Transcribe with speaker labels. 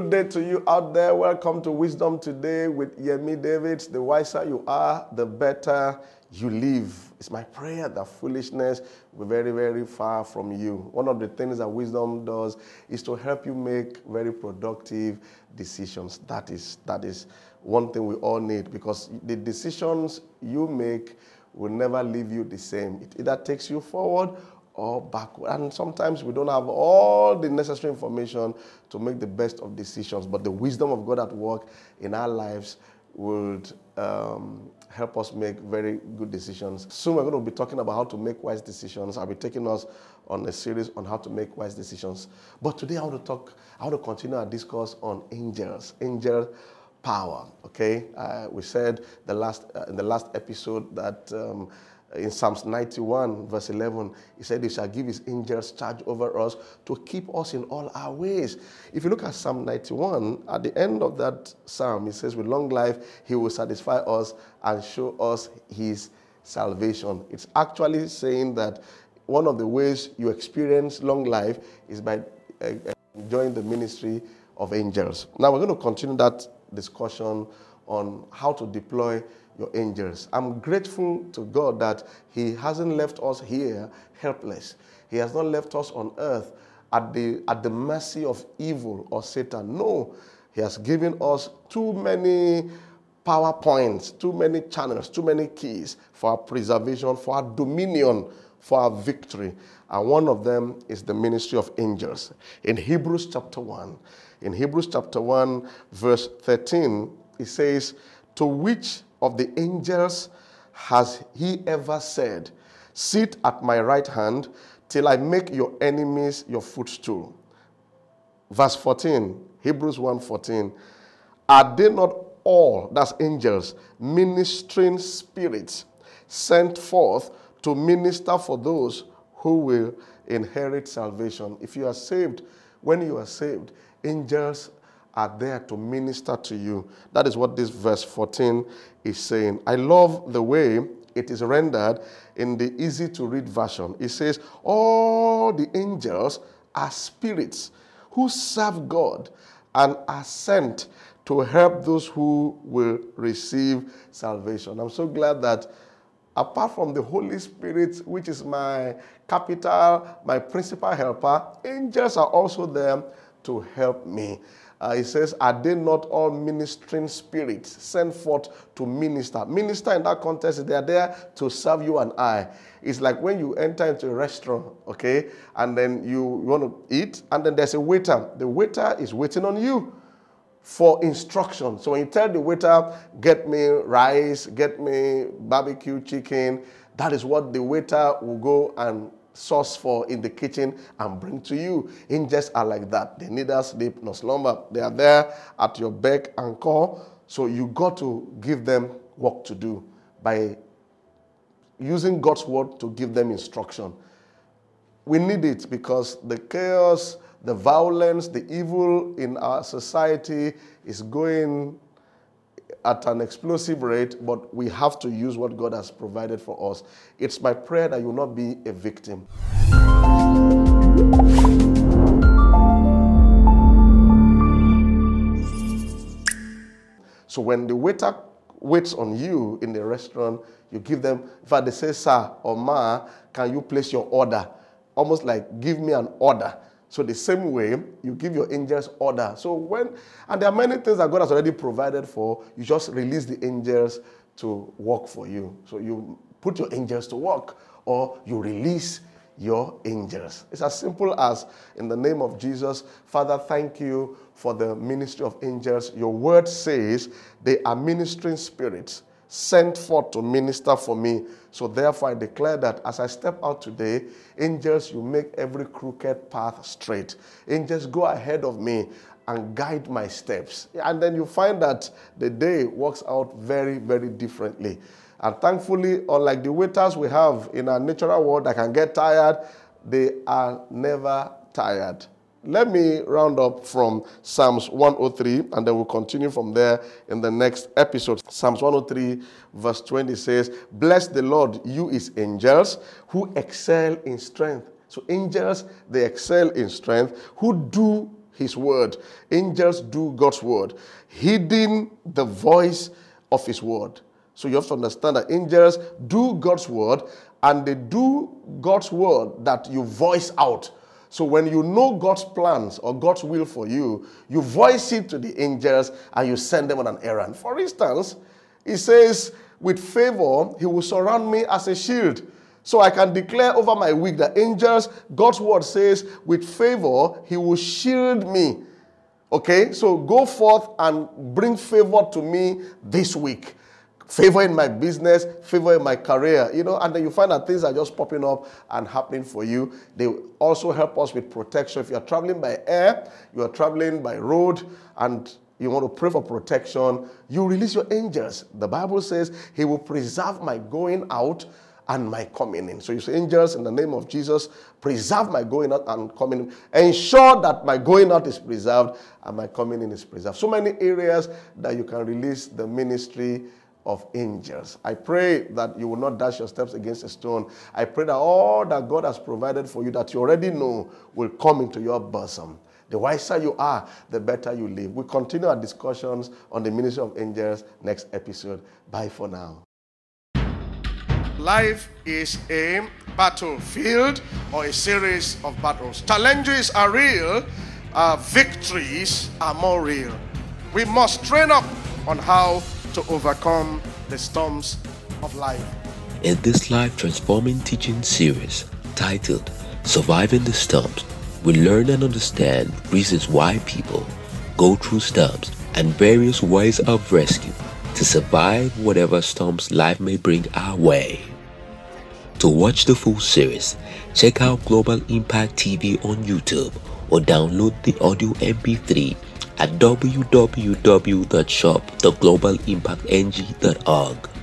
Speaker 1: good day to you out there. Welcome to Wisdom Today with Yemi Davids. The wiser you are, the better you live. It's my prayer that foolishness will be very, very far from you. One of the things that wisdom does is to help you make very productive decisions. That is, that is one thing we all need because the decisions you make will never leave you the same. It either takes you forward or backward. And sometimes we don't have all the necessary information to make the best of decisions, but the wisdom of God at work in our lives would um, help us make very good decisions. Soon we're going to be talking about how to make wise decisions. I'll be taking us on a series on how to make wise decisions. But today I want to talk, I want to continue our discourse on angels, angel power. Okay, uh, we said the last uh, in the last episode that. Um, in Psalms 91, verse 11, he said, He shall give His angels charge over us to keep us in all our ways. If you look at Psalm 91, at the end of that psalm, he says, With long life, He will satisfy us and show us His salvation. It's actually saying that one of the ways you experience long life is by eh, eh, enjoying the ministry of angels. Now, we're going to continue that discussion on how to deploy your angels. I'm grateful to God that He hasn't left us here helpless. He has not left us on earth at the, at the mercy of evil or Satan. No, He has given us too many power points, too many channels, too many keys for our preservation, for our dominion, for our victory. And one of them is the ministry of angels. In Hebrews chapter 1, in Hebrews chapter 1, verse 13, it says, To which of the angels has he ever said, Sit at my right hand till I make your enemies your footstool? Verse 14, Hebrews 1:14. Are they not all, that's angels, ministering spirits sent forth to minister for those who will inherit salvation? If you are saved, when you are saved, angels are there to minister to you. That is what this verse 14 is saying. I love the way it is rendered in the easy to read version. It says, All the angels are spirits who serve God and are sent to help those who will receive salvation. I'm so glad that apart from the Holy Spirit, which is my capital, my principal helper, angels are also there to help me. Uh, he says, Are they not all ministering spirits sent forth to minister? Minister in that context, they are there to serve you and I. It's like when you enter into a restaurant, okay, and then you, you want to eat, and then there's a waiter. The waiter is waiting on you for instruction. So when you tell the waiter, Get me rice, get me barbecue chicken, that is what the waiter will go and source for in the kitchen and bring to you. Angels are like that. They neither sleep nor slumber. They are there at your beck and call. So you got to give them work to do by using God's word to give them instruction. We need it because the chaos, the violence, the evil in our society is going at an explosive rate, but we have to use what God has provided for us. It's my prayer that you will not be a victim. So when the waiter waits on you in the restaurant, you give them, in fact, they say, Sir or Ma, can you place your order? Almost like, give me an order. So the same way, you give your angels order. So when, and there are many things that God has already provided for, you just release the angels to work for you. So you put your angels to work or you release your angels. It's as simple as in the name of Jesus, Father, thank you for the ministry of angels. Your word says they are ministering spirits sent forth to minister for me. So therefore, I declare that as I step out today, angels, you make every crooked path straight. Angels, go ahead of me and guide my steps. And then you find that the day works out very, very differently. And thankfully, unlike the waiters we have in our natural world that can get tired, they are never tired. Let me round up from Psalms 103 and then we'll continue from there in the next episode. Psalms 103, verse 20 says, Bless the Lord, you his angels who excel in strength. So, angels, they excel in strength, who do his word. Angels do God's word, heeding the voice of his word. So you have to understand that angels do God's word and they do God's word that you voice out. So when you know God's plans or God's will for you, you voice it to the angels and you send them on an errand. For instance, he says, with favor, he will surround me as a shield. So I can declare over my week that angels, God's word says, with favor, he will shield me. Okay, so go forth and bring favor to me this week favor in my business, favor in my career, you know, and then you find that things are just popping up and happening for you. They also help us with protection. If you're traveling by air, you are traveling by road, and you want to pray for protection, you release your angels. The Bible says, He will preserve my going out and my coming in. So you say, angels, in the name of Jesus, preserve my going out and coming in. Ensure that my going out is preserved and my coming in is preserved. So many areas that you can release the ministry of angels. I pray that you will not dash your steps against a stone. I pray that all that God has provided for you that you already know will come into your bosom. The wiser you are, the better you live. We continue our discussions on the ministry of angels next episode. Bye for now. Life is a battlefield or a series of battles. Challenges are real, uh, victories are more real. We must train up on how to overcome the storms of life.
Speaker 2: In this life transforming teaching series titled Surviving the Storms, we learn and understand reasons why people go through storms and various ways of rescue to survive whatever storms life may bring our way. To watch the full series, check out Global Impact TV on YouTube or download the audio MP3 at www.shop.globalimpactng.org.